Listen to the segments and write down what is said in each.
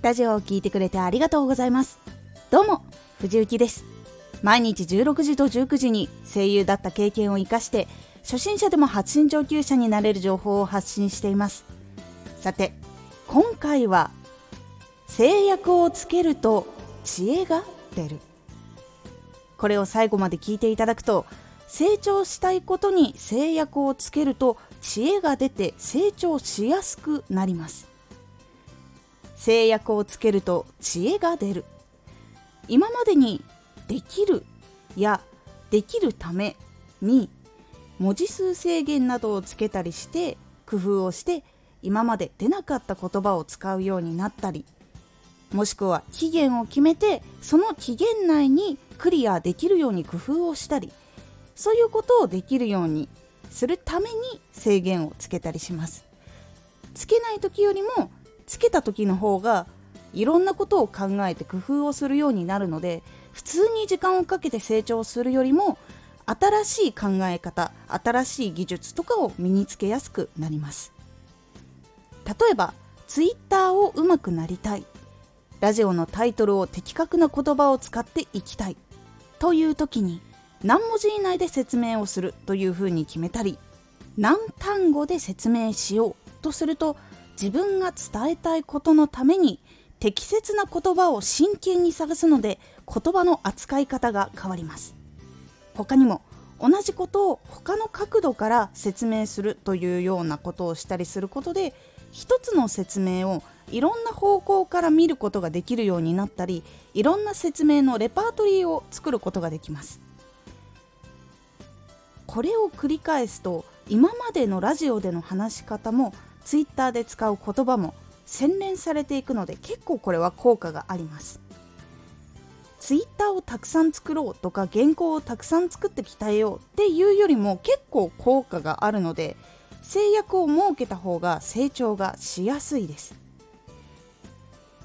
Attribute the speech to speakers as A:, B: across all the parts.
A: ラジオを聴いてくれてありがとうございます。どうも藤幸です。毎日16時と19時に声優だった経験を生かして初心者でも発信上級者になれる情報を発信しています。さて今回は制約をつけると知恵が出る。これを最後まで聞いていただくと成長したいことに制約をつけると知恵が出て成長しやすくなります。制約をつけると知恵が出る。今までにできるやできるために文字数制限などをつけたりして工夫をして今まで出なかった言葉を使うようになったりもしくは期限を決めてその期限内にクリアできるように工夫をしたりそういうことをできるようにするために制限をつけたりします。つけない時よりもつけた時の方がいろんなことを考えて工夫をするようになるので普通に時間をかけて成長するよりも新しい考え方新しい技術とかを身につけやすくなります。例えば Twitter をうまくなりたい。ラジオのタイトルを的確な言葉を使っていきたい。という時に何文字以内で説明をするというふうに決めたり何単語で説明しようとすると自分が伝えたいことのために適切な言葉を真剣に探すので言葉の扱い方が変わります。他にも同じことを他の角度から説明するというようなことをしたりすることで一つの説明をいろんな方向から見ることができるようになったりいろんな説明のレパートリーを作ることができます。これを繰り返すと今までのラジオでの話し方も Twitter で使う言葉も洗練されていくので結構これは効果があります。ツイッターをたくさん作ろうとか原稿をたくさん作って鍛えようっていうよりも結構効果があるので制約を設けた方が成長がしやすいです。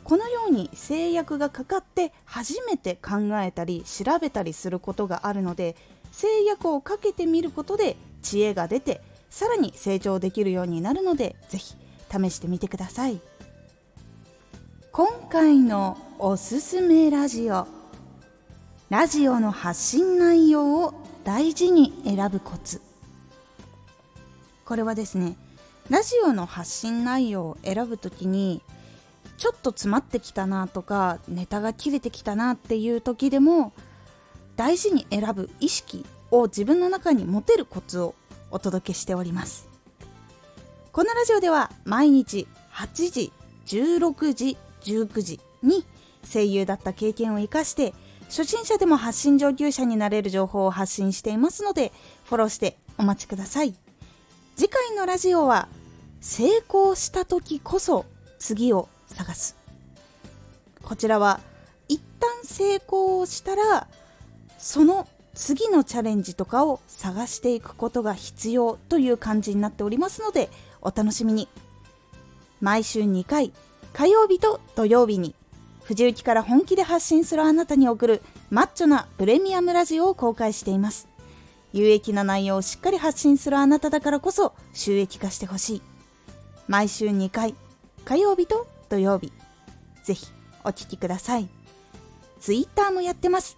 A: このように制約がかかって初めて考えたり調べたりすることがあるので制約をかけてみることで知恵が出てさらに成長できるようになるので是非試してみてください。今回のおすすめラジオ。ラジオの発信内容を大事に選ぶコツ。これはですねラジオの発信内容を選ぶ時にちょっと詰まってきたなとかネタが切れてきたなっていう時でも大事に選ぶ意識を自分の中に持てるコツをお届けしております。このラジオでは毎日8時16時19時に声優だった経験を生かして初心者でも発信上級者になれる情報を発信していますのでフォローしてお待ちください。次回のラジオは成功した時こそ次を探す。こちらは一旦成功をしたらその次のチャレンジとかを探していくことが必要という感じになっておりますのでお楽しみに。毎週2回火曜日と土曜日に藤雪から本気で発信するあなたに送るマッチョなプレミアムラジオを公開しています。有益な内容をしっかり発信するあなただからこそ収益化してほしい。毎週2回火曜日と土曜日。ぜひお聴きください。Twitter もやってます。